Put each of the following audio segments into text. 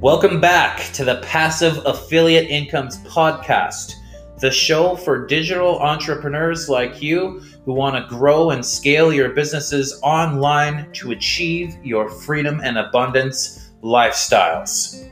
Welcome back to the Passive Affiliate Incomes Podcast, the show for digital entrepreneurs like you who want to grow and scale your businesses online to achieve your freedom and abundance lifestyles.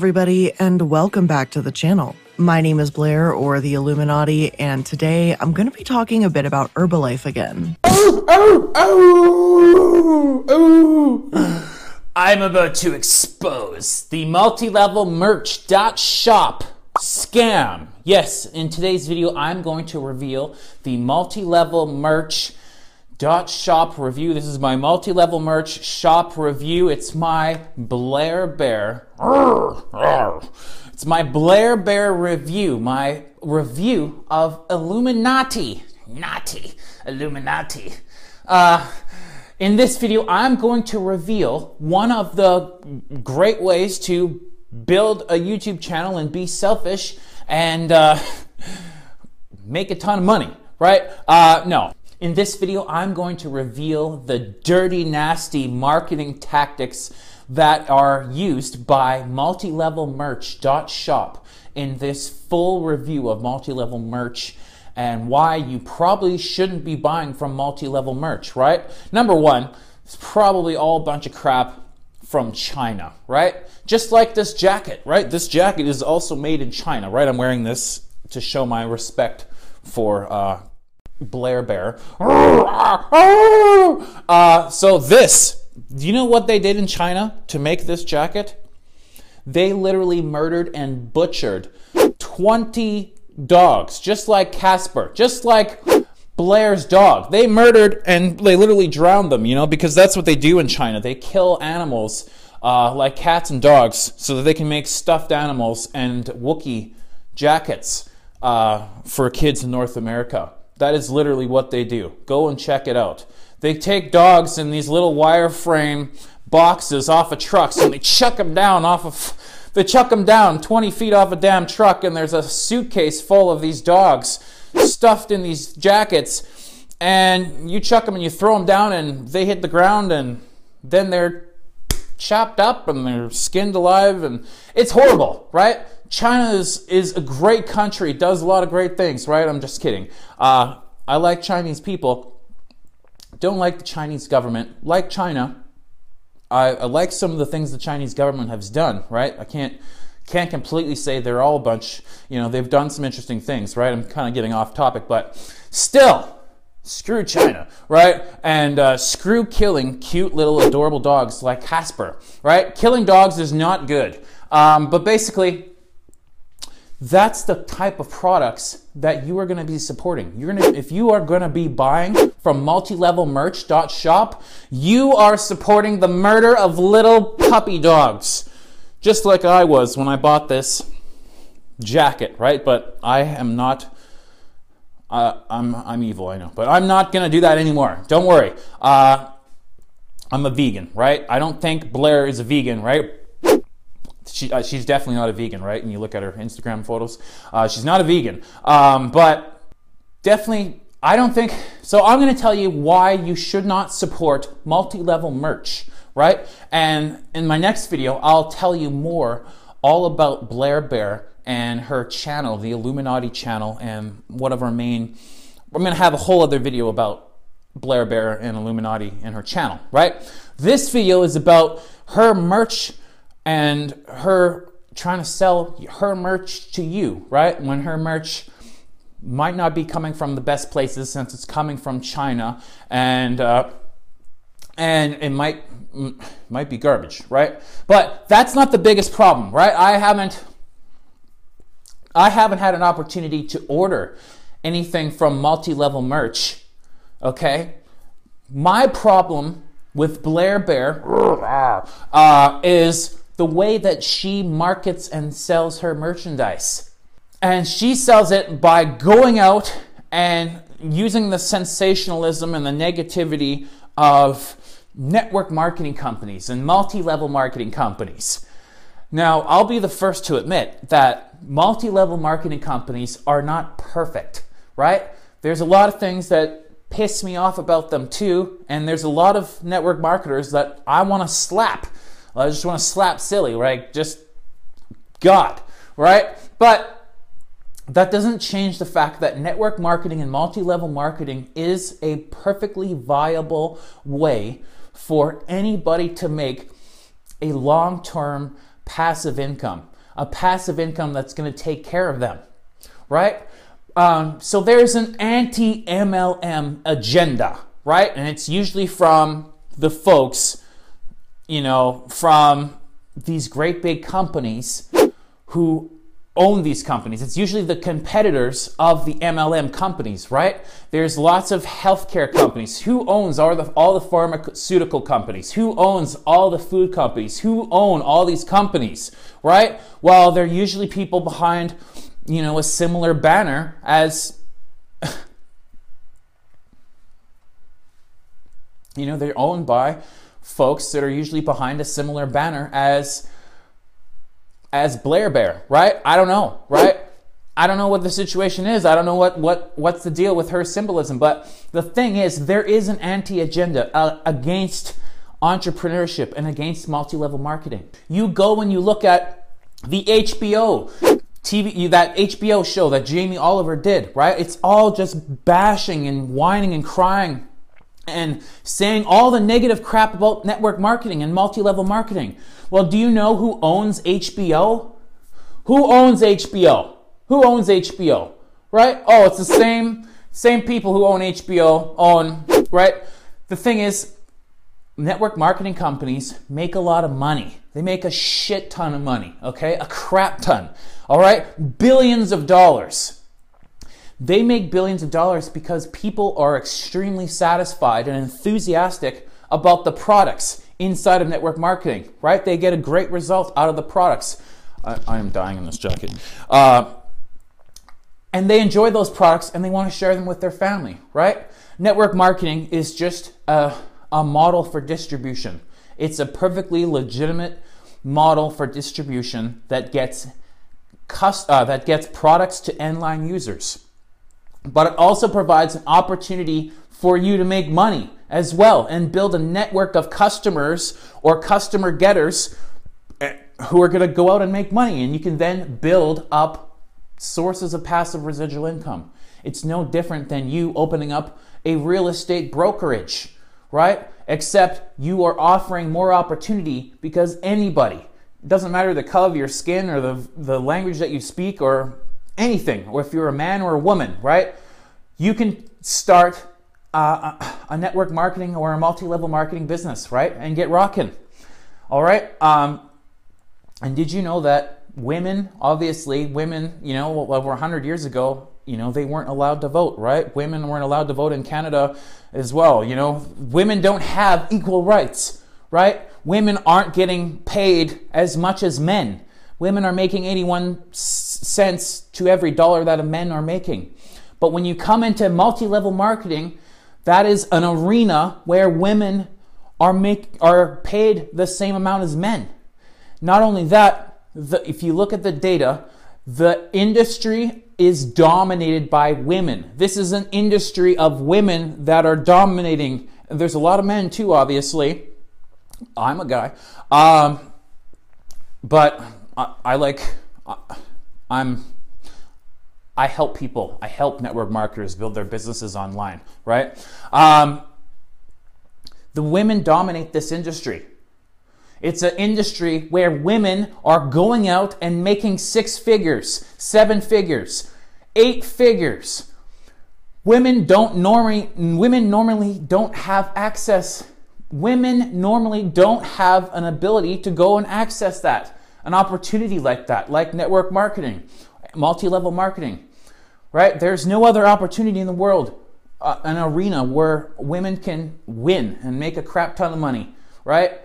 Everybody, and welcome back to the channel. My name is Blair, or the iilluminaughtii, and today I'm going to be talking a bit about Herbalife again. Oh, oh, oh, oh. I'm about to expose the multi-level merch.shop scam. Yes, in today's video, I'm going to reveal the multi-level merch dot shop review. This is my multi-level merch shop review. It's my Blair Bear. It's my Blair Bear review. My review of iilluminaughtii. Nati. iilluminaughtii. Uh, in this video, I'm going to reveal one of the great ways to build a YouTube channel and be selfish and uh, make a ton of money, right? Uh, no. In this video, I'm going to reveal the dirty, nasty marketing tactics that are used by multilevelmerch.shop in this full review of multi-level merch and why you probably shouldn't be buying from multi-level merch, right? Number one, it's probably all a bunch of crap from China, right? Just like this jacket, right? This jacket is also made in China, right? I'm wearing this to show my respect for uh, Blair Bear. Uh, so this, do you know what they did in China to make this jacket? They literally murdered and butchered 20 dogs, just like Casper, just like Blair's dog. They murdered and they literally drowned them, you know, because that's what they do in China. They kill animals uh, like cats and dogs so that they can make stuffed animals and Wookiee jackets uh, for kids in North America. That is literally what they do. Go and check it out. They take dogs in these little wireframe boxes off of trucks and they chuck them down off of they chuck them down 20 feet off a damn truck and there's a suitcase full of these dogs stuffed in these jackets and you chuck them and you throw them down and they hit the ground and then they're chopped up and they're skinned alive and it's horrible right china is, is a great country does a lot of great things right i'm just kidding uh, i like chinese people don't like the Chinese government. Like China, I, I, like some of the things the Chinese government has done, right? I can't can't completely say they're all a bunch, you know, they've done some interesting things, right? I'm kind of getting off topic, but still, screw China, right? And uh, screw killing cute little adorable dogs like Casper, right? Killing dogs is not good. Um, but basically, that's the type of products that you are going to be supporting. You're going to, if you are going to be buying from multilevelmerch.shop, you are supporting the murder of little puppy dogs. Just like I was when I bought this jacket, right? But I am not, uh, I'm, I'm evil, I know. But I'm not going to do that anymore. Don't worry. Uh, I'm a vegan, right? I don't think Blair is a vegan, right? She, uh, she's definitely not a vegan, right? And you look at her Instagram photos, uh, she's not a vegan. Um, but definitely, I don't think so. I'm going to tell you why you should not support multi level merch, right? And in my next video, I'll tell you more all about Blair Bear and her channel, the iilluminaughtii channel, and one of our main. I'm going to have a whole other video about Blair Bear and iilluminaughtii and her channel, right? This video is about her merch and her trying to sell her merch to you, right? When her merch might not be coming from the best places since it's coming from China and uh, and it might might be garbage, right? But that's not the biggest problem, right? I haven't I haven't had an opportunity to order anything from multi-level merch. Okay? My problem with Blair Bear uh, is the way that she markets and sells her merchandise. And she sells it by going out and using the sensationalism and the negativity of network marketing companies and multi level marketing companies. Now, I'll be the first to admit that multi level marketing companies are not perfect, right? There's a lot of things that piss me off about them too. And there's a lot of network marketers that I want to slap. I just want to slap silly, right? Just God, right? But that doesn't change the fact that network marketing and multi level marketing is a perfectly viable way for anybody to make a long term passive income, a passive income that's going to take care of them, right? Um, so there's an anti MLM agenda, right? And it's usually from the folks, you know, from these great big companies who own these companies. It's usually the competitors of the MLM companies, right? There's lots of healthcare companies. Who owns all the, all the pharmaceutical companies? Who owns all the food companies? Who own all these companies, right? Well, they're usually people behind you know, a similar banner as you know, they're owned by folks that are usually behind a similar banner as as Blair Bear, right? I don't know, right? I don't know what the situation is. I don't know what, what what's the deal with her symbolism. But the thing is, there is an anti-agenda uh, against entrepreneurship and against multi-level marketing. You go and you look at the HBO TV, that HBO show that Jamie Oliver did, right? It's all just bashing and whining and crying and saying all the negative crap about network marketing and multi level marketing. Well, do you know who owns HBO? Who owns HBO? Who owns HBO? Right? Oh, it's the same same people who own HBO own, right? The thing is, network marketing companies make a lot of money. They make a shit ton of money, okay? A crap ton. All right? Billions of dollars. They make billions of dollars because people are extremely satisfied and enthusiastic about the products inside of network marketing, right? They get a great result out of the products. I, I am dying in this jacket. Uh, and they enjoy those products and they want to share them with their family, right? Network marketing is just a, a model for distribution. It's a perfectly legitimate model for distribution that gets uh, that gets products to end-line users. But it also provides an opportunity for you to make money as well and build a network of customers or customer getters eh, who are going to go out and make money. And you can then build up sources of passive residual income. It's no different than you opening up a real estate brokerage, right? Except you are offering more opportunity because anybody, it doesn't matter the color of your skin or the, the language that you speak or anything, or if you're a man or a woman, right? You can start uh, a network marketing or a multi level marketing business, right? And get rocking. All right. Um, and did you know that women, obviously, women, you know, over 100 years ago, you know, they weren't allowed to vote, right? Women weren't allowed to vote in Canada as well. You know, women don't have equal rights, right? women aren't getting paid as much as men. Women are making 81 cents to every dollar that men are making. But when you come into multi level marketing, that is an arena where women are, make, are paid the same amount as men. Not only that, the, if you look at the data, the industry is dominated by women. This is an industry of women that are dominating. There's a lot of men too, obviously. I'm a guy. Um, but I, I like, I, I'm, I help people. I help network marketers build their businesses online, right? Um, the women dominate this industry. It's an industry where women are going out and making six figures, seven figures, eight figures. Women don't normally women normally don't have access. Women normally don't have an ability to go and access that. An opportunity like that, like network marketing, multi-level marketing. Right? There's no other opportunity in the world, uh, an arena where women can win and make a crap ton of money, right?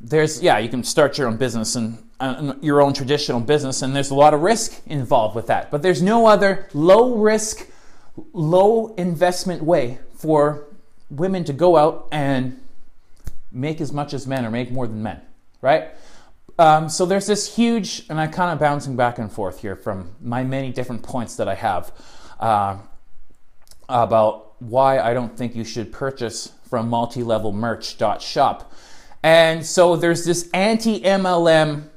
there's yeah you can start your own business and uh, your own traditional business and there's a lot of risk involved with that but there's no other low risk low investment way for women to go out and make as much as men or make more than men right um, so there's this huge and i'm kind of bouncing back and forth here from my many different points that i have uh, about why i don't think you should purchase from multi-level merch.shop and so there's this anti MLM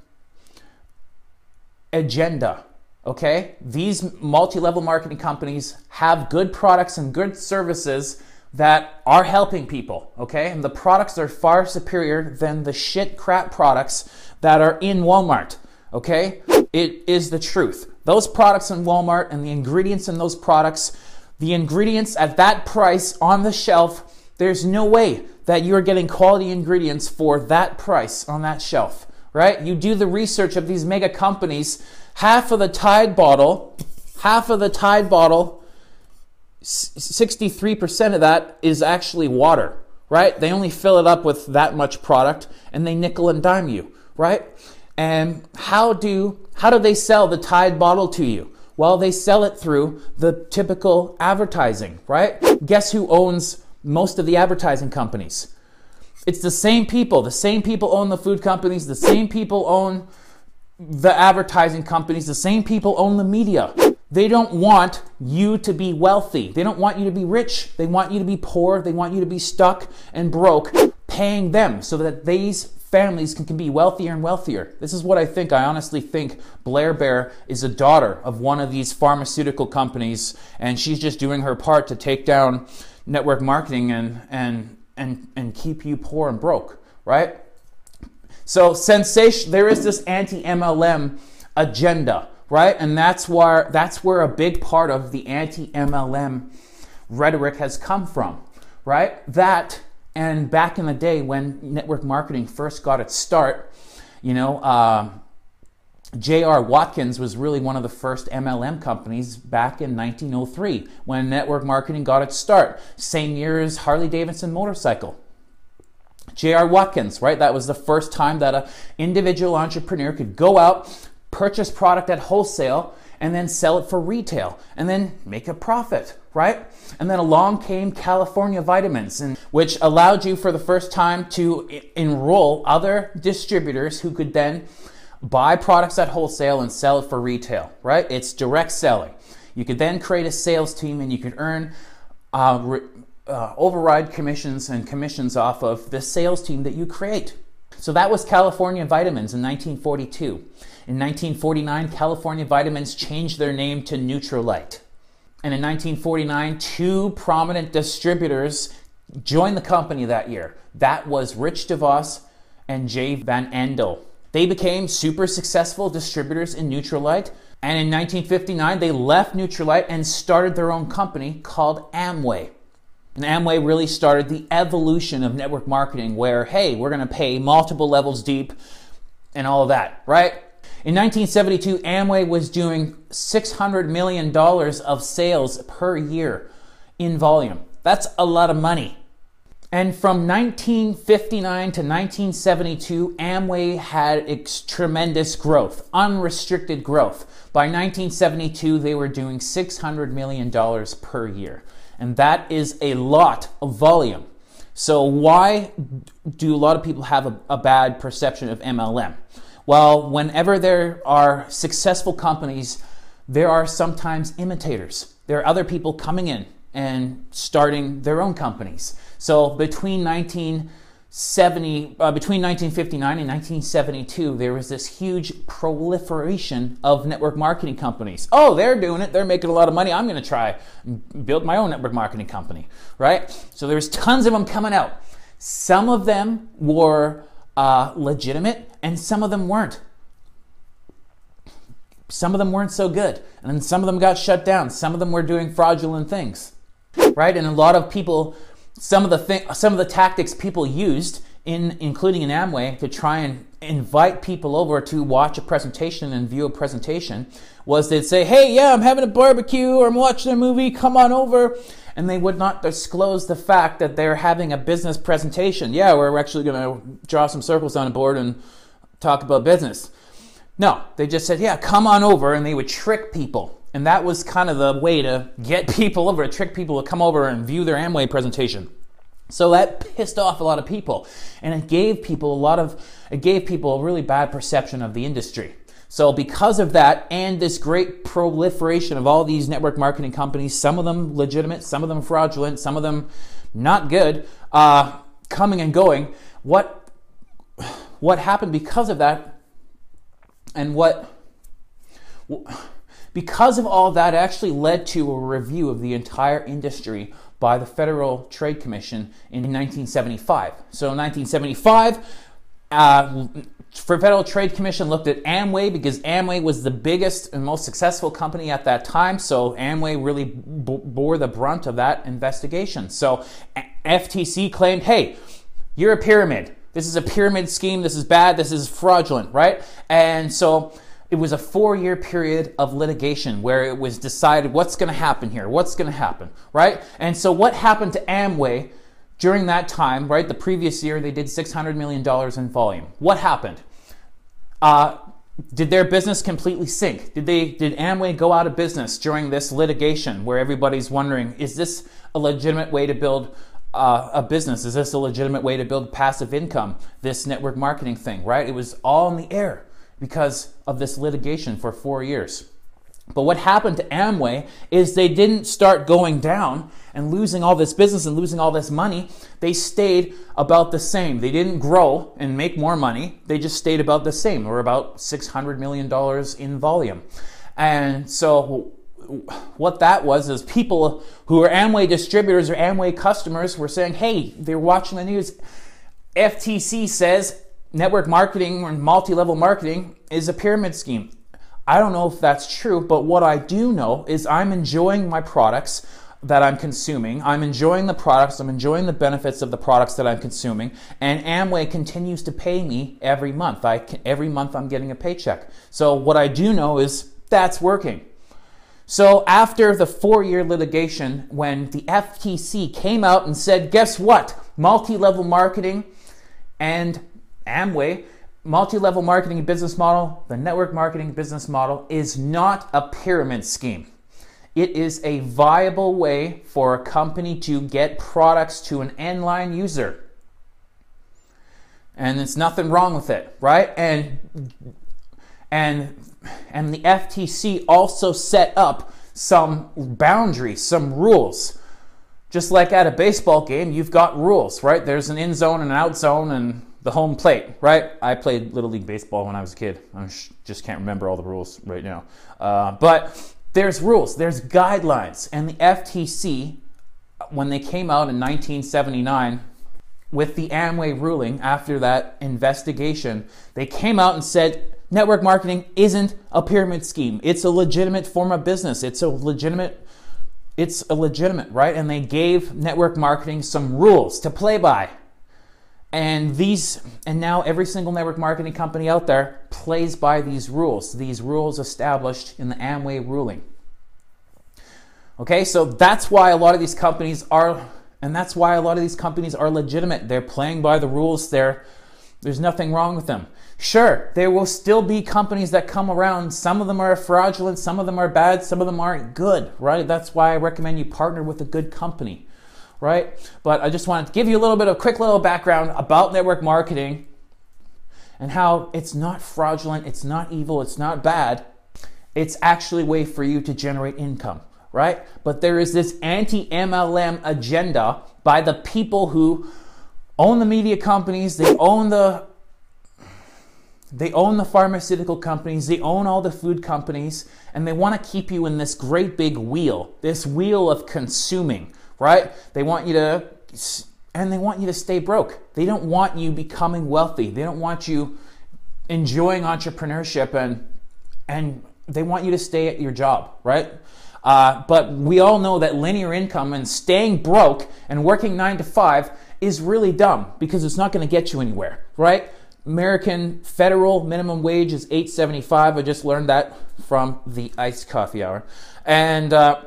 agenda. Okay? These multi level marketing companies have good products and good services that are helping people. Okay? And the products are far superior than the shit crap products that are in Walmart. Okay? It is the truth. Those products in Walmart and the ingredients in those products, the ingredients at that price on the shelf, there's no way that you're getting quality ingredients for that price on that shelf, right? You do the research of these mega companies, half of the Tide bottle, half of the Tide bottle, 63% of that is actually water, right? They only fill it up with that much product and they nickel and dime you, right? And how do how do they sell the Tide bottle to you? Well, they sell it through the typical advertising, right? Guess who owns most of the advertising companies. It's the same people. The same people own the food companies. The same people own the advertising companies. The same people own the media. They don't want you to be wealthy. They don't want you to be rich. They want you to be poor. They want you to be stuck and broke, paying them so that these families can, can be wealthier and wealthier. This is what I think. I honestly think Blair Bear is a daughter of one of these pharmaceutical companies, and she's just doing her part to take down network marketing and and and and keep you poor and broke, right? So sensation there is this anti-MLM agenda, right? And that's where that's where a big part of the anti-MLM rhetoric has come from, right? That and back in the day when network marketing first got its start, you know, uh, J.R. Watkins was really one of the first MLM companies back in 1903 when network marketing got its start. Same year as Harley Davidson motorcycle. J.R. Watkins, right? That was the first time that an individual entrepreneur could go out, purchase product at wholesale, and then sell it for retail and then make a profit, right? And then along came California Vitamins, and, which allowed you for the first time to enroll other distributors who could then buy products at wholesale and sell it for retail, right? It's direct selling. You could then create a sales team and you could earn uh, re- uh, override commissions and commissions off of the sales team that you create. So that was California Vitamins in 1942. In 1949, California Vitamins changed their name to Nutrilite. And in 1949, two prominent distributors joined the company that year. That was Rich DeVos and Jay Van Andel. They became super successful distributors in Nutrilite. And in 1959, they left Nutrilite and started their own company called Amway. And Amway really started the evolution of network marketing where, hey, we're going to pay multiple levels deep and all of that, right? In 1972, Amway was doing $600 million of sales per year in volume. That's a lot of money. And from 1959 to 1972, Amway had tremendous growth, unrestricted growth. By 1972, they were doing $600 million per year. And that is a lot of volume. So, why do a lot of people have a, a bad perception of MLM? Well, whenever there are successful companies, there are sometimes imitators. There are other people coming in and starting their own companies. So between 1970, uh, between 1959 and 1972, there was this huge proliferation of network marketing companies. Oh, they're doing it. They're making a lot of money. I'm going to try build my own network marketing company, right? So there's tons of them coming out. Some of them were uh, legitimate, and some of them weren't. Some of them weren't so good, and then some of them got shut down. Some of them were doing fraudulent things, right? And a lot of people, some of the thing, some of the tactics people used in, including in Amway, to try and invite people over to watch a presentation and view a presentation, was they'd say, "Hey, yeah, I'm having a barbecue, or I'm watching a movie. Come on over." and they would not disclose the fact that they're having a business presentation. Yeah, we're actually going to draw some circles on a board and talk about business. No, they just said, yeah, come on over, and they would trick people. And that was kind of the way to get people over, trick people to come over and view their Amway presentation. So that pissed off a lot of people, and it gave people a lot of, it gave people a really bad perception of the industry. So, because of that and this great proliferation of all these network marketing companies, some of them legitimate, some of them fraudulent, some of them not good, uh, coming and going, what, what happened because of that and what because of all that actually led to a review of the entire industry by the Federal Trade Commission in 1975. So in 1975, uh, Federal Trade Commission looked at Amway because Amway was the biggest and most successful company at that time. So Amway really bore the brunt of that investigation. So FTC claimed, "Hey, you're a pyramid. This is a pyramid scheme. This is bad. This is fraudulent, right?" And so it was a four-year period of litigation where it was decided what's going to happen here, what's going to happen, right? And so what happened to Amway? During that time, right, the previous year, they did $600 million in volume. What happened? Uh, did their business completely sink? Did they did Amway go out of business during this litigation where everybody's wondering is this a legitimate way to build uh, a business? Is this a legitimate way to build passive income? This network marketing thing, right? It was all in the air because of this litigation for four years. But what happened to Amway is they didn't start going down and losing all this business and losing all this money. They stayed about the same. They didn't grow and make more money. They just stayed about the same, or about $600 million in volume. And so what that was is people who are Amway distributors or Amway customers were saying, hey, they're watching the news. FTC says network marketing or multi level marketing is a pyramid scheme. I don't know if that's true, but what I do know is I'm enjoying my products that I'm consuming. I'm enjoying the products, I'm enjoying the benefits of the products that I'm consuming, and Amway continues to pay me every month. I every month I'm getting a paycheck. So what I do know is that's working. So after the 4-year litigation when the FTC came out and said, "Guess what? Multi-level marketing and Amway multi-level marketing business model, the network marketing business model is not a pyramid scheme. It is a viable way for a company to get products to an end line user. And there's nothing wrong with it, right? And and and the FTC also set up some boundaries, some rules. Just like at a baseball game, you've got rules, right? There's an in zone and an out zone and the home plate, right? I played Little League Baseball when I was a kid. I just can't remember all the rules right now. Uh, but there's rules, there's guidelines. And the FTC, when they came out in 1979 with the Amway ruling after that investigation, they came out and said network marketing isn't a pyramid scheme. It's a legitimate form of business. It's a legitimate it's a legitimate, right? And they gave network marketing some rules to play by. And these, and now every single network marketing company out there plays by these rules, these rules established in the Amway ruling. Okay, so that's why a lot of these companies are, and that's why a lot of these companies are legitimate. They're playing by the rules. There, there's nothing wrong with them. Sure, there will still be companies that come around. Some of them are fraudulent, some of them are bad, some of them aren't good, right? That's why I recommend you partner with a good company right? But I just wanted to give you a little bit of quick little background about network marketing and how it's not fraudulent, it's not evil, it's not bad. It's actually a way for you to generate income, right? But there is this anti MLM agenda by the people who own the media companies, they own the they own the pharmaceutical companies, they own all the food companies, and they want to keep you in this great big wheel, this wheel of consuming, right? They want you to and they want you to stay broke. They don't want you becoming wealthy. They don't want you enjoying entrepreneurship and and they want you to stay at your job, right? Uh, but we all know that linear income and staying broke and working nine to five is really dumb because it's not going to get you anywhere, right? American federal minimum wage is 8.75. I just learned that from the iced coffee hour, and uh,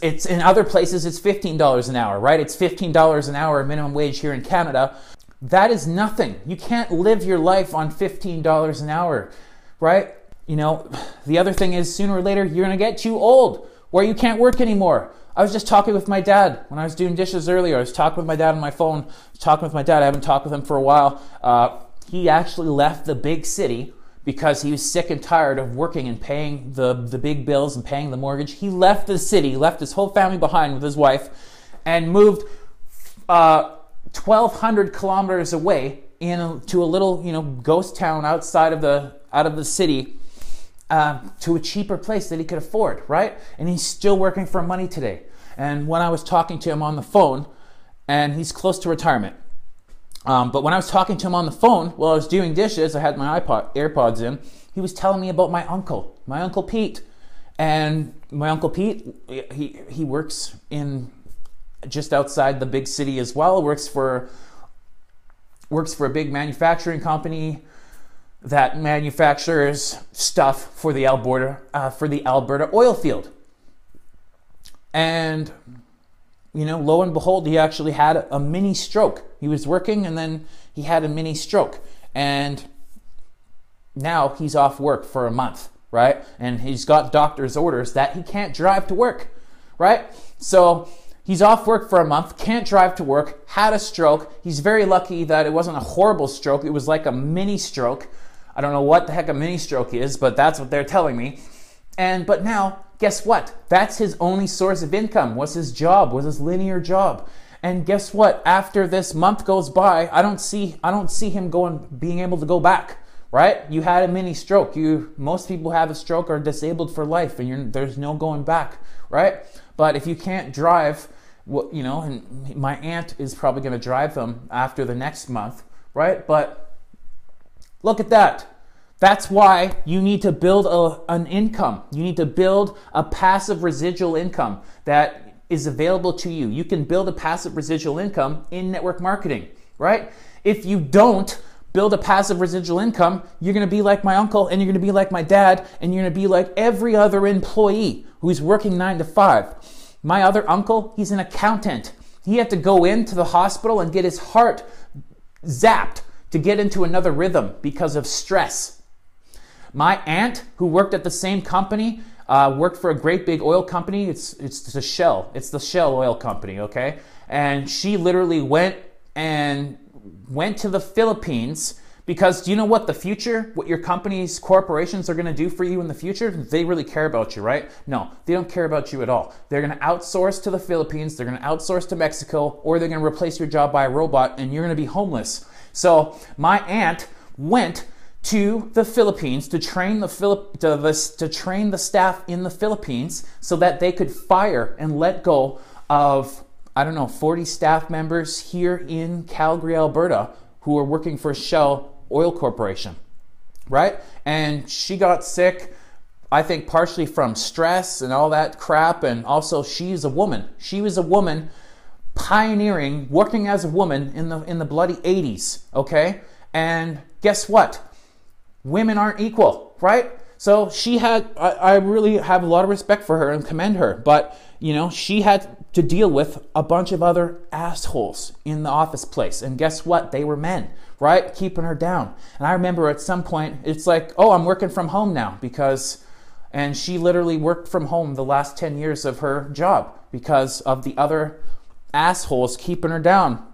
it's in other places it's $15 an hour, right? It's $15 an hour minimum wage here in Canada. That is nothing. You can't live your life on $15 an hour, right? You know, the other thing is sooner or later you're going to get too old where you can't work anymore. I was just talking with my dad when I was doing dishes earlier. I was talking with my dad on my phone. talking with my dad. I haven't talked with him for a while. Uh, he actually left the big city because he was sick and tired of working and paying the, the big bills and paying the mortgage. He left the city, left his whole family behind with his wife, and moved uh, 1,200 kilometers away into a little, you know, ghost town outside of the out of the city uh, to a cheaper place that he could afford, right? And he's still working for money today. And when I was talking to him on the phone, and he's close to retirement, um, but when I was talking to him on the phone while I was doing dishes, I had my iPod AirPods in. He was telling me about my uncle, my uncle Pete, and my uncle Pete. He he works in just outside the big city as well. Works for works for a big manufacturing company that manufactures stuff for the Alberta uh, for the Alberta oil field. And you know, lo and behold, he actually had a mini stroke. He was working and then he had a mini stroke. And now he's off work for a month, right? And he's got doctor's orders that he can't drive to work, right? So he's off work for a month, can't drive to work, had a stroke. He's very lucky that it wasn't a horrible stroke, it was like a mini stroke. I don't know what the heck a mini stroke is, but that's what they're telling me. And but now guess what? That's his only source of income, was his job, was his linear job. And guess what? After this month goes by, I don't see I don't see him going being able to go back. Right? You had a mini stroke. You most people have a stroke are disabled for life and there's no going back, right? But if you can't drive, well, you know, and my aunt is probably going to drive them after the next month, right? But look at that. That's why you need to build a, an income. You need to build a passive residual income that is available to you. You can build a passive residual income in network marketing, right? If you don't build a passive residual income, you're going to be like my uncle and you're going to be like my dad and you're going to be like every other employee who's working 9 to 5. My other uncle, he's an accountant. He had to go into the hospital and get his heart zapped to get into another rhythm because of stress my aunt, who worked at the same company, uh, worked for a great big oil company. It's it's the Shell. It's the Shell oil company. Okay, and she literally went and went to the Philippines because do you know what the future, what your companies, corporations are going to do for you in the future? They really care about you, right? No, they don't care about you at all. They're going to outsource to the Philippines, they're going to outsource to Mexico, or they're going to replace your job by a robot and you're going to be homeless. So my aunt went to the Philippines to train the, Philip, to, the, to train the staff in the Philippines so that they could fire and let go of, I don't know, 40 staff members here in Calgary, Alberta, who are working for Shell Oil Corporation, right? And she got sick, I think, partially from stress and all that crap. And also, she's a woman. She was a woman pioneering, working as a woman in the, in the bloody 80s, okay? And guess what? Women aren't equal, right? So she had, I, I, really have a lot of respect for her and commend her, but you know, she had to deal with a bunch of other assholes in the office place. And guess what? They were men, right? Keeping her down. And I remember at some point, it's like, oh, I'm working from home now because, and she literally worked from home the last 10 years of her job because of the other assholes keeping her down,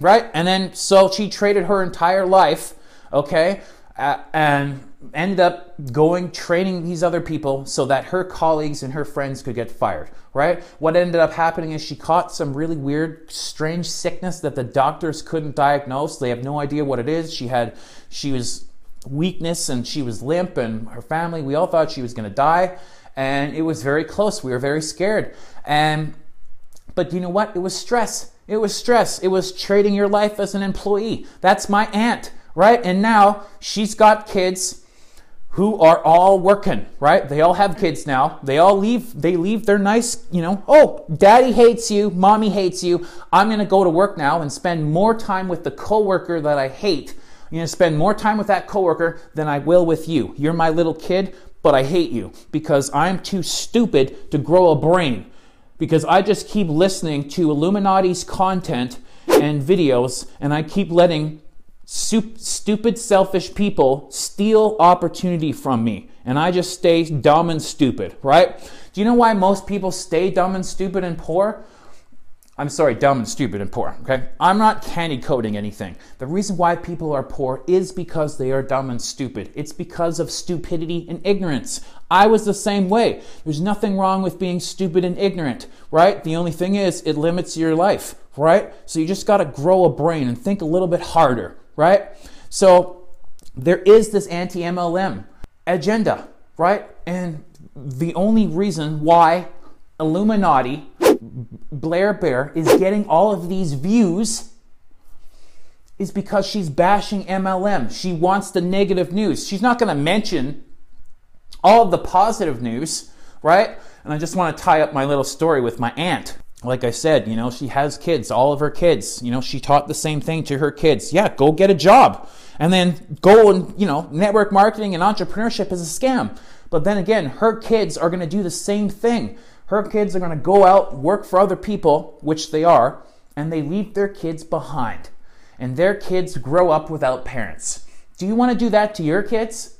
right? And then so she traded her entire life okay? Uh, and ended up going training these other people so that her colleagues and her friends could get fired, right? What ended up happening is she caught some really weird, strange sickness that the doctors couldn't diagnose. They have no idea what it is. She had, she was weakness and she was limp and her family, we all thought she was going to die. And it was very close. We were very scared. And, but you know what? It was stress. It was stress. It was trading your life as an employee. That's my aunt, right? And now she's got kids who are all working, right? They all have kids now. They all leave, they leave their nice, you know, oh, daddy hates you, mommy hates you. I'm going to go to work now and spend more time with the coworker that I hate. I'm going to spend more time with that coworker than I will with you. You're my little kid, but I hate you because I'm too stupid to grow a brain. Because I just keep listening to iilluminaughtii's content and videos and I keep letting stupid, selfish people steal opportunity from me. And I just stay dumb and stupid, right? Do you know why most people stay dumb and stupid and poor? I'm sorry, dumb and stupid and poor, okay? I'm not candy coating anything. The reason why people are poor is because they are dumb and stupid. It's because of stupidity and ignorance. I was the same way. There's nothing wrong with being stupid and ignorant, right? The only thing is, it limits your life, right? So you just gotta grow a brain and think a little bit harder, right? So there is this anti MLM agenda, right? And the only reason why iilluminaughtii, Blair Bear, is getting all of these views is because she's bashing MLM. She wants the negative news. She's not going to mention all of the positive news, right? And I just want to tie up my little story with my aunt like I said, you know, she has kids, all of her kids. You know, she taught the same thing to her kids. Yeah, go get a job. And then go and, you know, network marketing and entrepreneurship is a scam. But then again, her kids are going to do the same thing. Her kids are going to go out, work for other people, which they are, and they leave their kids behind. And their kids grow up without parents. Do you want to do that to your kids?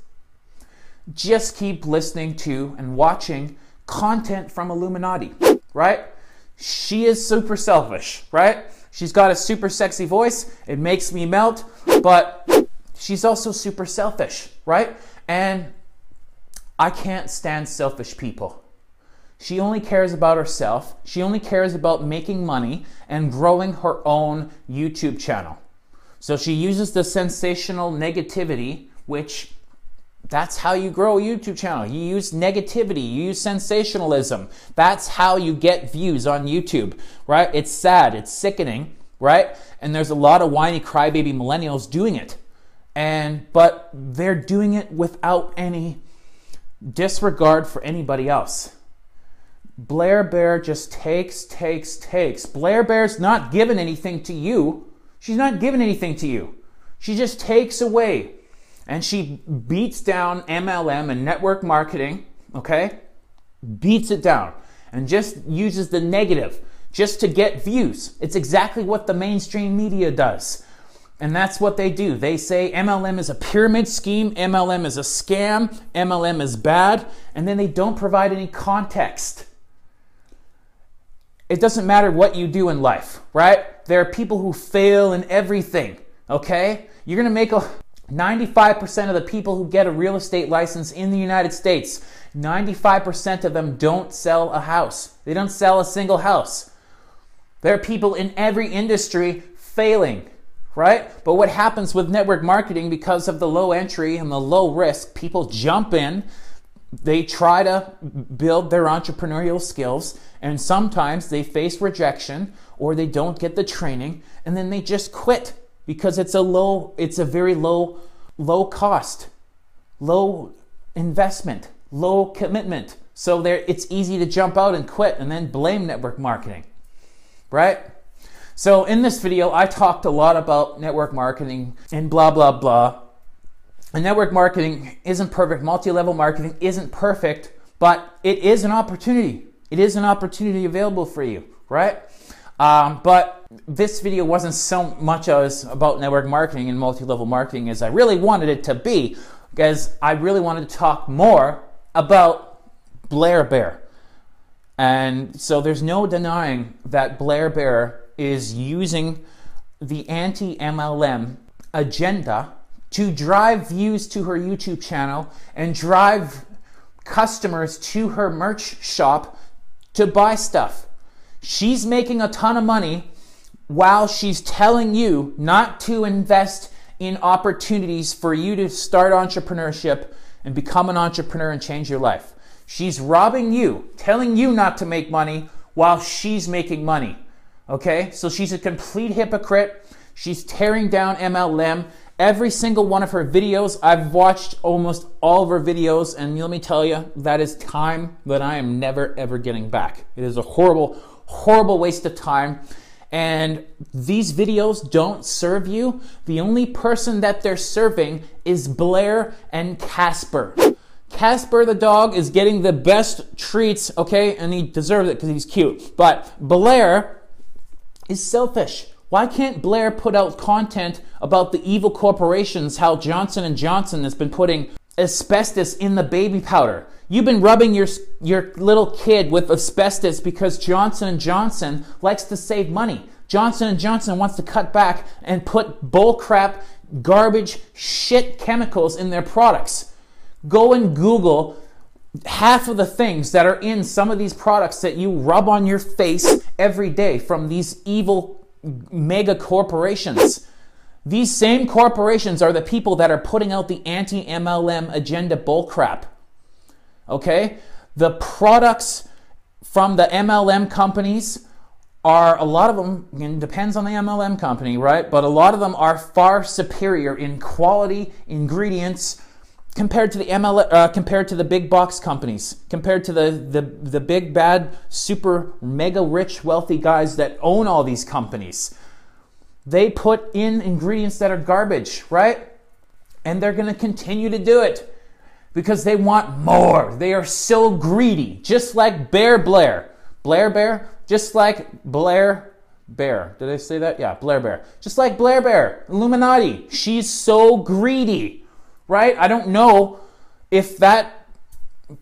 Just keep listening to and watching content from iilluminaughtii, right? She is super selfish, right? She's got a super sexy voice. It makes me melt, but she's also super selfish, right? And I can't stand selfish people. She only cares about herself. She only cares about making money and growing her own YouTube channel. So she uses the sensational negativity, which that's how you grow a YouTube channel. You use negativity, you use sensationalism. That's how you get views on YouTube, right? It's sad, it's sickening, right? And there's a lot of whiny crybaby millennials doing it. And but they're doing it without any disregard for anybody else. Blair Bear just takes, takes, takes. Blair Bear's not giving anything to you. She's not giving anything to you. She just takes away and she beats down MLM and network marketing, okay? Beats it down and just uses the negative just to get views. It's exactly what the mainstream media does. And that's what they do. They say MLM is a pyramid scheme, MLM is a scam, MLM is bad, and then they don't provide any context. It doesn't matter what you do in life, right? There are people who fail in everything, okay? You're gonna make a 95% of the people who get a real estate license in the United States, 95% of them don't sell a house. They don't sell a single house. There are people in every industry failing, right? But what happens with network marketing because of the low entry and the low risk, people jump in, they try to build their entrepreneurial skills, and sometimes they face rejection or they don't get the training, and then they just quit because it's a low it's a very low low cost low investment low commitment. So there it's easy to jump out and quit and then blame network marketing right? So in this video i talked a lot about network marketing and blah blah blah. And network marketing isn't perfect. Multi-level marketing isn't perfect but it is an opportunity. It is an opportunity available for you right um, but this video wasn't so much as about network marketing and multi-level marketing as I really wanted it to be, because I really wanted to talk more about Blair Bear. And so there's no denying that Blair Bear is using the anti-MLM agenda to drive views to her YouTube channel and drive customers to her merch shop to buy stuff. She's making a ton of money while she's telling you not to invest in opportunities for you to start entrepreneurship and become an entrepreneur and change your life. She's robbing you, telling you not to make money while she's making money. Okay? So she's a complete hypocrite. She's tearing down MLM. Every single one of her videos, I've watched almost all of her videos, and let me tell you, that is time that I am never ever getting back. It is a horrible, horrible waste of time. And these videos don't serve you. The only person that they're serving is Blair and Casper. Casper the dog is getting the best treats, okay, and he deserves it because he's cute. But Blair is selfish. Why can't Blair put out content about the evil corporations, how Johnson and Johnson has been putting asbestos in the baby powder? You've been rubbing your your little kid with asbestos because Johnson and Johnson likes to save money. Johnson and Johnson wants to cut back and put bullcrap, garbage, shit chemicals in their products. Go and Google half of the things that are in some of these products that you rub on your face every day from these evil mega corporations. These same corporations are the people that are putting out the anti MLM agenda bullcrap. Okay? The products from the MLM companies are a lot of them, and depends on the MLM company, right? But a lot of them are far superior in quality, ingredients, compared to the ML, uh, compared to the big box companies, compared to the, the, the big bad, super mega rich, wealthy guys that own all these companies. They put in ingredients that are garbage, right? And they're going to continue to do it because they want more. They are so greedy, just like Bear Blair. Blair Bear, just like Blair Bear. Did I say that? Yeah, Blair Bear. Just like Blair Bear, iilluminaughtii. She's so greedy, right? I don't know if that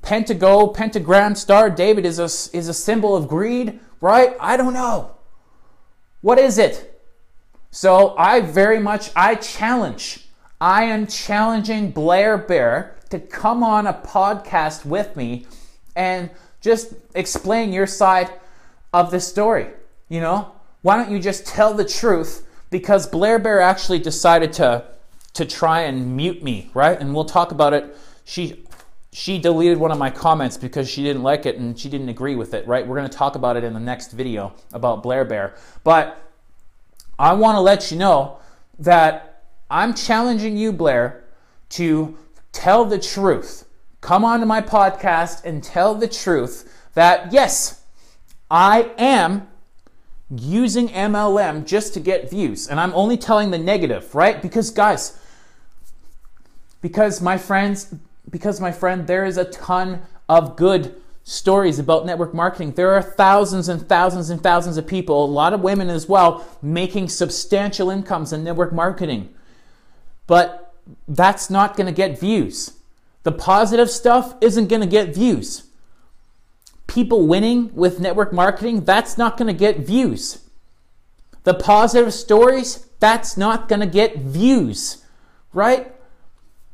pentago, pentagram star David is a, is a symbol of greed, right? I don't know. What is it? So I very much, I challenge. I am challenging Blair Bear to come on a podcast with me and just explain your side of the story. You know, why don't you just tell the truth? Because Blair Bear actually decided to to try and mute me, right? And we'll talk about it. She she deleted one of my comments because she didn't like it and she didn't agree with it, right? We're going to talk about it in the next video about Blair Bear. But I want to let you know that I'm challenging you, Blair, to tell the truth. Come onto my podcast and tell the truth that, yes, I am using MLM just to get views. And I'm only telling the negative, right? Because, guys, because my friends, because my friend, there is a ton of good stories about network marketing. There are thousands and thousands and thousands of people, a lot of women as well, making substantial incomes in network marketing. But that's not going to get views. The positive stuff isn't going to get views. People winning with network marketing, that's not going to get views. The positive stories, that's not going to get views, right?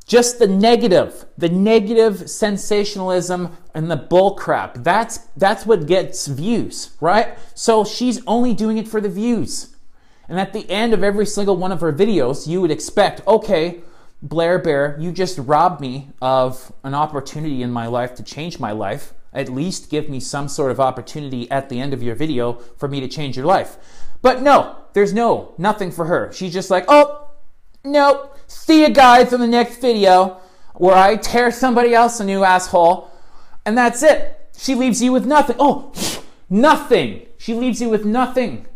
Just the negative, the negative sensationalism and the bullcrap. That's that's what gets views, right? So she's only doing it for the views. And at the end of every single one of her videos, you would expect, okay, Blair Bear, you just robbed me of an opportunity in my life to change my life. At least give me some sort of opportunity at the end of your video for me to change your life. But no, there's no, nothing for her. She's just like, oh, nope, see you guys in the next video where I tear somebody else a new asshole. And that's it. She leaves you with nothing. Oh, nothing. She leaves you with nothing.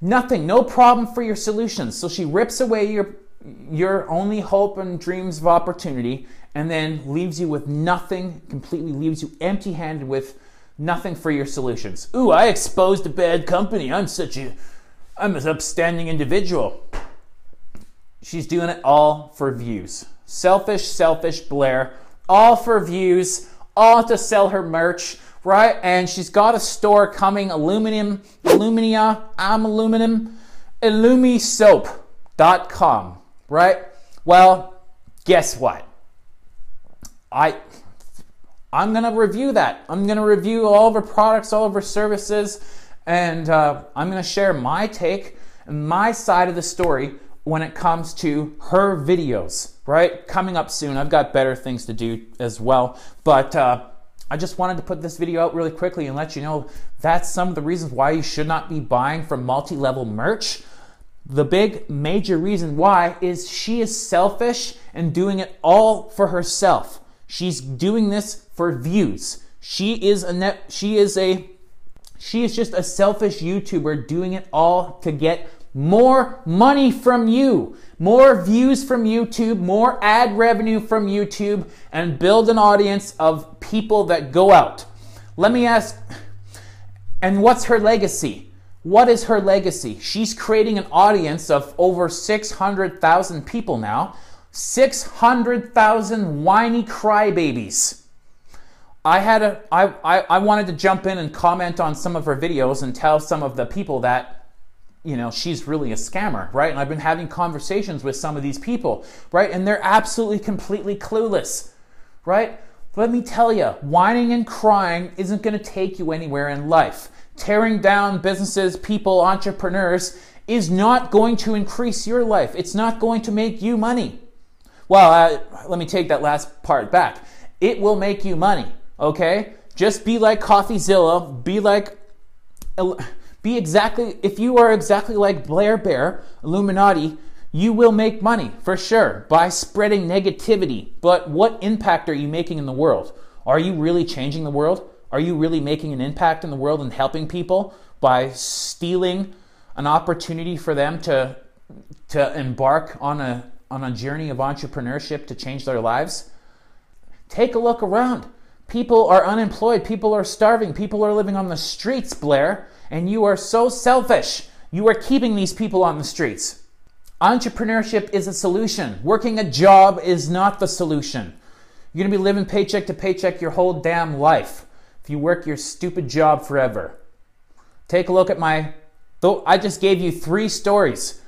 Nothing. No problem for your solutions. So she rips away your your only hope and dreams of opportunity and then leaves you with nothing, completely leaves you empty handed with nothing for your solutions. Ooh, I exposed a bad company. I'm such a, I'm an upstanding individual. She's doing it all for views. Selfish, selfish Blair, all for views, all to sell her merch, right? And she's got a store coming, aluminum, alumina, I'm aluminum, illumisoap.com right? Well, guess what? I I'm gonna review that. I'm gonna review all of her products, all of her services, and uh, I'm gonna share my take, my side of the story when it comes to her videos. Right, coming up soon. I've got better things to do as well, but. Uh, I just wanted to put this video out really quickly and let you know that's some of the reasons why you should not be buying from multi level merch. The big major reason why is she is selfish and doing it all for herself. She's doing this for views. She is a net, she is a she is just a selfish YouTuber doing it all to get more money from you, more views from YouTube, more ad revenue from YouTube, and build an audience of people that go out. Let me ask, and what's her legacy? What is her legacy? She's creating an audience of over 600,000 people now. 600,000 whiny crybabies. I had a I, I, I wanted to jump in and comment on some of her videos and tell some of the people that you know, she's really a scammer, right? And I've been having conversations with some of these people, right? And they're absolutely completely clueless, right? Let me tell you, whining and crying isn't going to take you anywhere in life. Tearing down businesses, people, entrepreneurs is not going to increase your life. It's not going to make you money. Well, uh, let me take that last part back. It will make you money, okay? Just be like CoffeeZilla, be like be exactly, if you are exactly like Blair Bear, iilluminaughtii, you will make money for sure by spreading negativity. But what impact are you making in the world? Are you really changing the world? Are you really making an impact in the world and helping people by stealing an opportunity for them to, to embark on a, on a journey of entrepreneurship to change their lives? Take a look around. People are unemployed. People are starving. People are living on the streets, Blair. And you are so selfish. You are keeping these people on the streets. Entrepreneurship is a solution. Working a job is not the solution. You're going to be living paycheck to paycheck your whole damn life if you work your stupid job forever. Take a look at my. I just gave you three stories.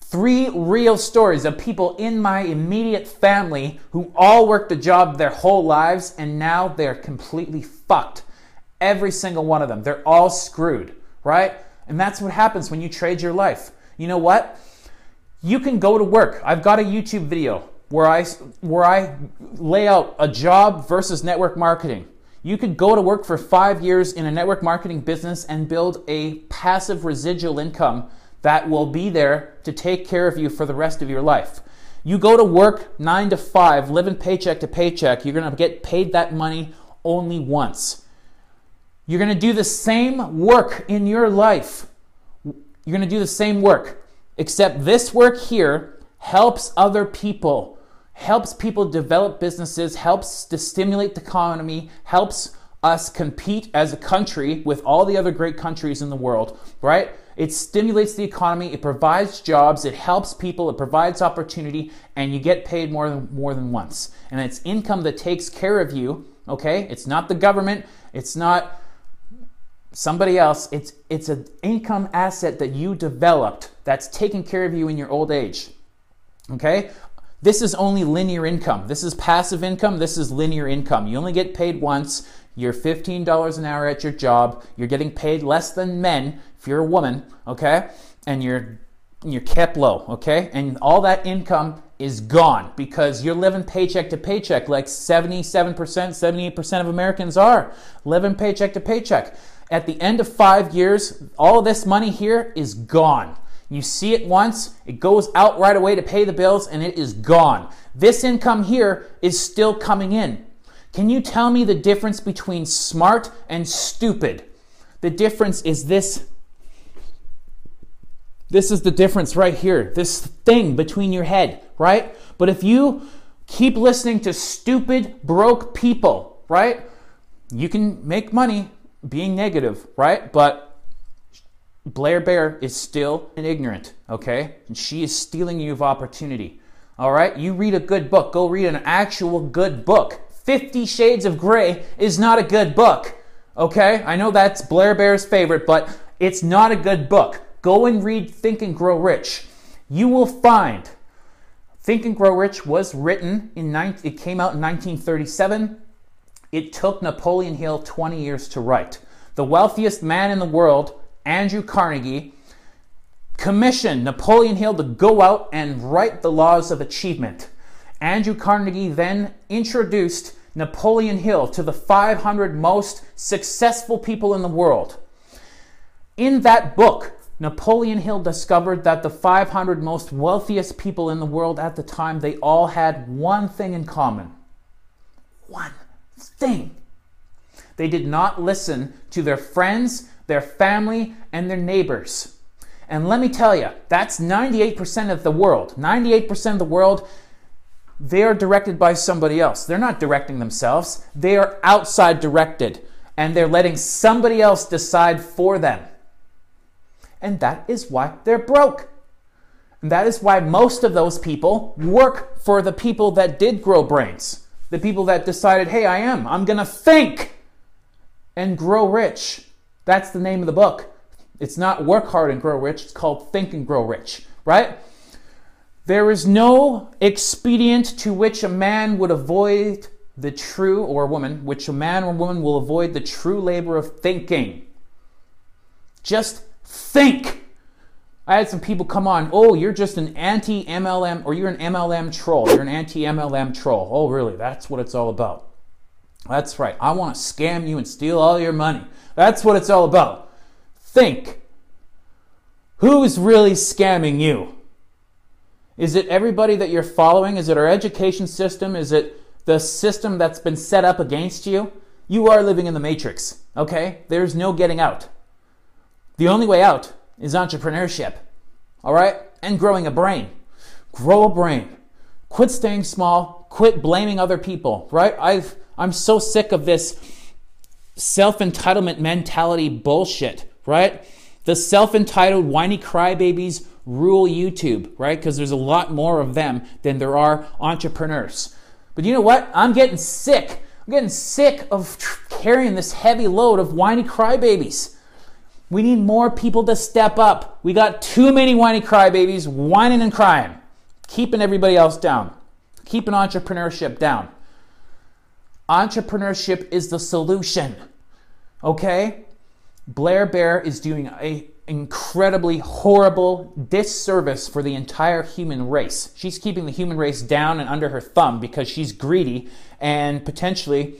Three real stories of people in my immediate family who all worked a job their whole lives and now they're completely fucked. Every single one of them. They're all screwed right? And that's what happens when you trade your life. You know what? You can go to work. I've got a YouTube video where I where I lay out a job versus network marketing. You could go to work for 5 years in a network marketing business and build a passive residual income that will be there to take care of you for the rest of your life. You go to work 9 to 5, living paycheck to paycheck, you're going to get paid that money only once. You're going to do the same work in your life. You're going to do the same work, except this work here helps other people, helps people develop businesses, helps to stimulate the economy, helps us compete as a country with all the other great countries in the world, right? It stimulates the economy, it provides jobs, it helps people, it provides opportunity, and you get paid more than more than once. And it's income that takes care of you, okay? It's not the government, it's not somebody else. It's it's an income asset that you developed that's taking care of you in your old age. Okay? This is only linear income. This is passive income. This is linear income. You only get paid once. You're $15 an hour at your job. You're getting paid less than men if you're a woman, okay? And you're you're kept low, okay? And all that income is gone because you're living paycheck to paycheck like 77%, 78% of Americans are living paycheck to paycheck at the end of five years, all of this money here is gone. You see it once, it goes out right away to pay the bills, and it is gone. This income here is still coming in. Can you tell me the difference between smart and stupid? The difference is this. This is the difference right here. This thing between your head, right? But if you keep listening to stupid, broke people, right? You can make money, being negative, right? But Blair Bear is still an ignorant, okay? And she is stealing you of opportunity. All right? You read a good book. Go read an actual good book. Fifty Shades of Grey is not a good book, okay? I know that's Blair Bear's favorite, but it's not a good book. Go and read Think and Grow Rich. You will find Think and Grow Rich was written in 19, it came out in 1937. It took Napoleon Hill 20 years to write. The wealthiest man in the world, Andrew Carnegie, commissioned Napoleon Hill to go out and write the laws of achievement. Andrew Carnegie then introduced Napoleon Hill to the 500 most successful people in the world. In that book, Napoleon Hill discovered that the 500 most wealthiest people in the world at the time, they all had one thing in common. One thing. They did not listen to their friends, their family, and their neighbors. And let me tell you, that's 98% of the world. 98% of the world, they are directed by somebody else. They're not directing themselves, they are outside directed, and they're letting somebody else decide for them. And that is why they're broke. And that is why most of those people work for the people that did grow brains. The people that decided, hey, I am, I'm gonna think and grow rich. That's the name of the book. It's not work hard and grow rich, it's called think and grow rich, right? There is no expedient to which a man would avoid the true, or a woman, which a man or woman will avoid the true labor of thinking. Just think. I had some people come on, oh, you're just an anti MLM, or you're an MLM troll. You're an anti MLM troll. Oh, really? That's what it's all about. That's right. I want to scam you and steal all your money. That's what it's all about. Think. Who's really scamming you? Is it everybody that you're following? Is it our education system? Is it the system that's been set up against you? You are living in the matrix, okay? There's no getting out. The only way out is entrepreneurship, all right? And growing a brain. Grow a brain. Quit staying small. Quit blaming other people, right? I've, I'm so sick of this self entitlement mentality bullshit, right? The self entitled whiny crybabies rule YouTube, right? Because there's a lot more of them than there are entrepreneurs. But you know what? I'm getting sick. I'm getting sick of carrying this heavy load of whiny crybabies. We need more people to step up. We got too many whiny crybabies whining and crying, keeping everybody else down, keeping entrepreneurship down. Entrepreneurship is the solution. Okay? Blair Bear is doing a incredibly horrible disservice for the entire human race. She's keeping the human race down and under her thumb because she's greedy and potentially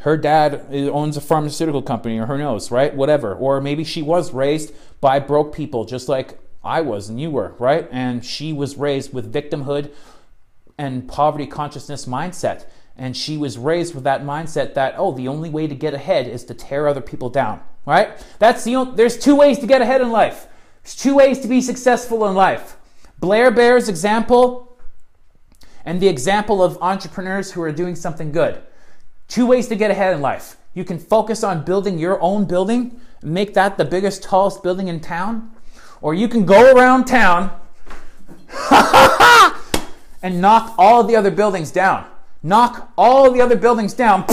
her dad owns a pharmaceutical company or who knows, right? Whatever. Or maybe she was raised by broke people just like I was and you were, right? And she was raised with victimhood and poverty consciousness mindset. And she was raised with that mindset that, oh, the only way to get ahead is to tear other people down right? That's the only, there's two ways to get ahead in life. There's two ways to be successful in life. Blair Bear's example and the example of entrepreneurs who are doing something good. Two ways to get ahead in life. You can focus on building your own building, make that the biggest, tallest building in town, or you can go around town and knock all the other buildings down. Knock all the other buildings down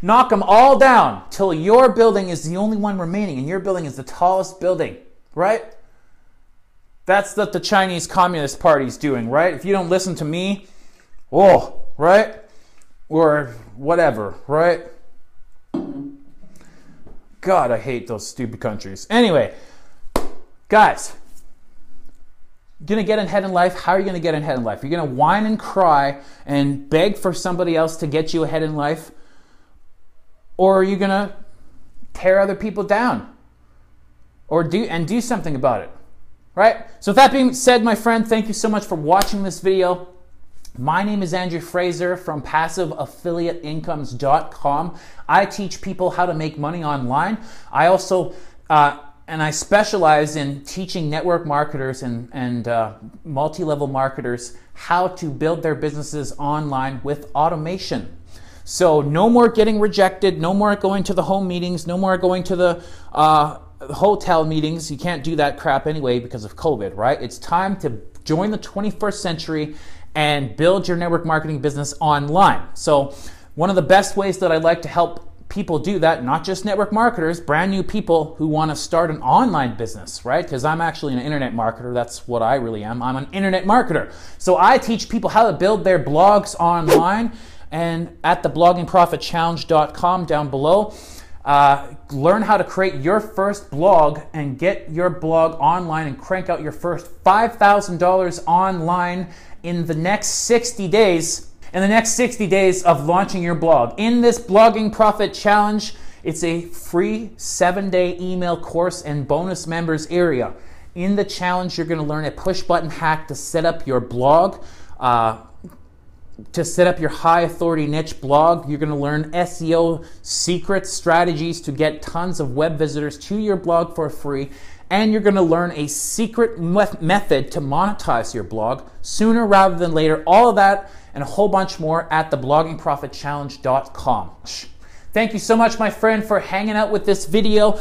Knock them all down till your building is the only one remaining and your building is the tallest building, right? That's what the Chinese Communist Party is doing, right? If you don't listen to me, oh, right? Or whatever, right? God, I hate those stupid countries. Anyway, guys, gonna get ahead in life? How are you gonna get ahead in life? You're gonna whine and cry and beg for somebody else to get you ahead in life? Or are you to tear other people down? Or do and do something about it. Right? So with that being said, my friend, thank you so much for watching this video. My name is Andrew Fraser from passiveaffiliateincomes.com. I teach people how to make money online. I also uh, and I specialize in teaching network marketers and, and uh, multi level marketers how to build their businesses online with automation. So no more getting rejected, no more going to the home meetings, no more going to the uh, hotel meetings. You can't do that crap anyway because of COVID, right? It's time to join the 21st century and build your network marketing business online. So one of the best ways that I like to help people do that, not just network marketers, brand new people who want to start an online business, right? Because I'm actually an internet marketer. That's what I really am. I'm an internet marketer. So I teach people how to build their blogs online and at the bloggingprofitchallenge.com down below. Uh, learn how to create your first blog and get your blog online and crank out your first $5,000 online in the next 60 days. In the next 60 days of launching your blog. In this Blogging Profit Challenge, it's a free seven day email course and bonus members area. In the challenge, you're going to learn a push button hack to set up your blog. Uh, to set up your high authority niche blog. You're going to learn SEO secrets, strategies to get tons of web visitors to your blog for free. And you're going to learn a secret method to monetize your blog sooner rather than later. All of that and a whole bunch more at thebloggingprofitchallenge.com. Thank you so much, my friend, for hanging out with this video.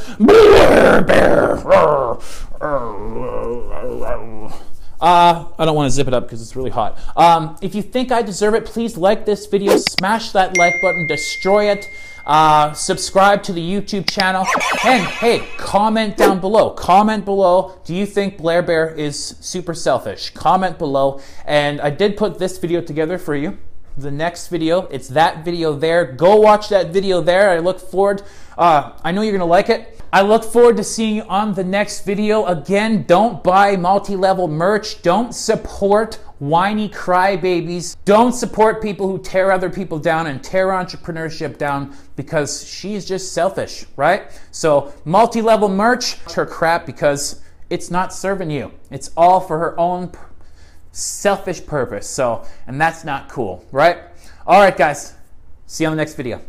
Uh, I don't want to zip it up because it's really hot. Um, if you think I deserve it, please like this video, smash that like button, destroy it, uh, subscribe to the YouTube channel, and hey, comment down below. Comment below. Do you think Blair Bear is super selfish? Comment below. And I did put this video together for you. The next video, it's that video there. Go watch that video there. I look forward. Uh, I know you're gonna like it. I look forward to seeing you on the next video. Again, don't buy multi-level merch. Don't support whiny crybabies. Don't support people who tear other people down and tear entrepreneurship down because she's just selfish, right? So multi-level merch, her crap because it's not serving you. It's all for her own selfish purpose. So, and that's not cool, right? All right, guys. See you on the next video.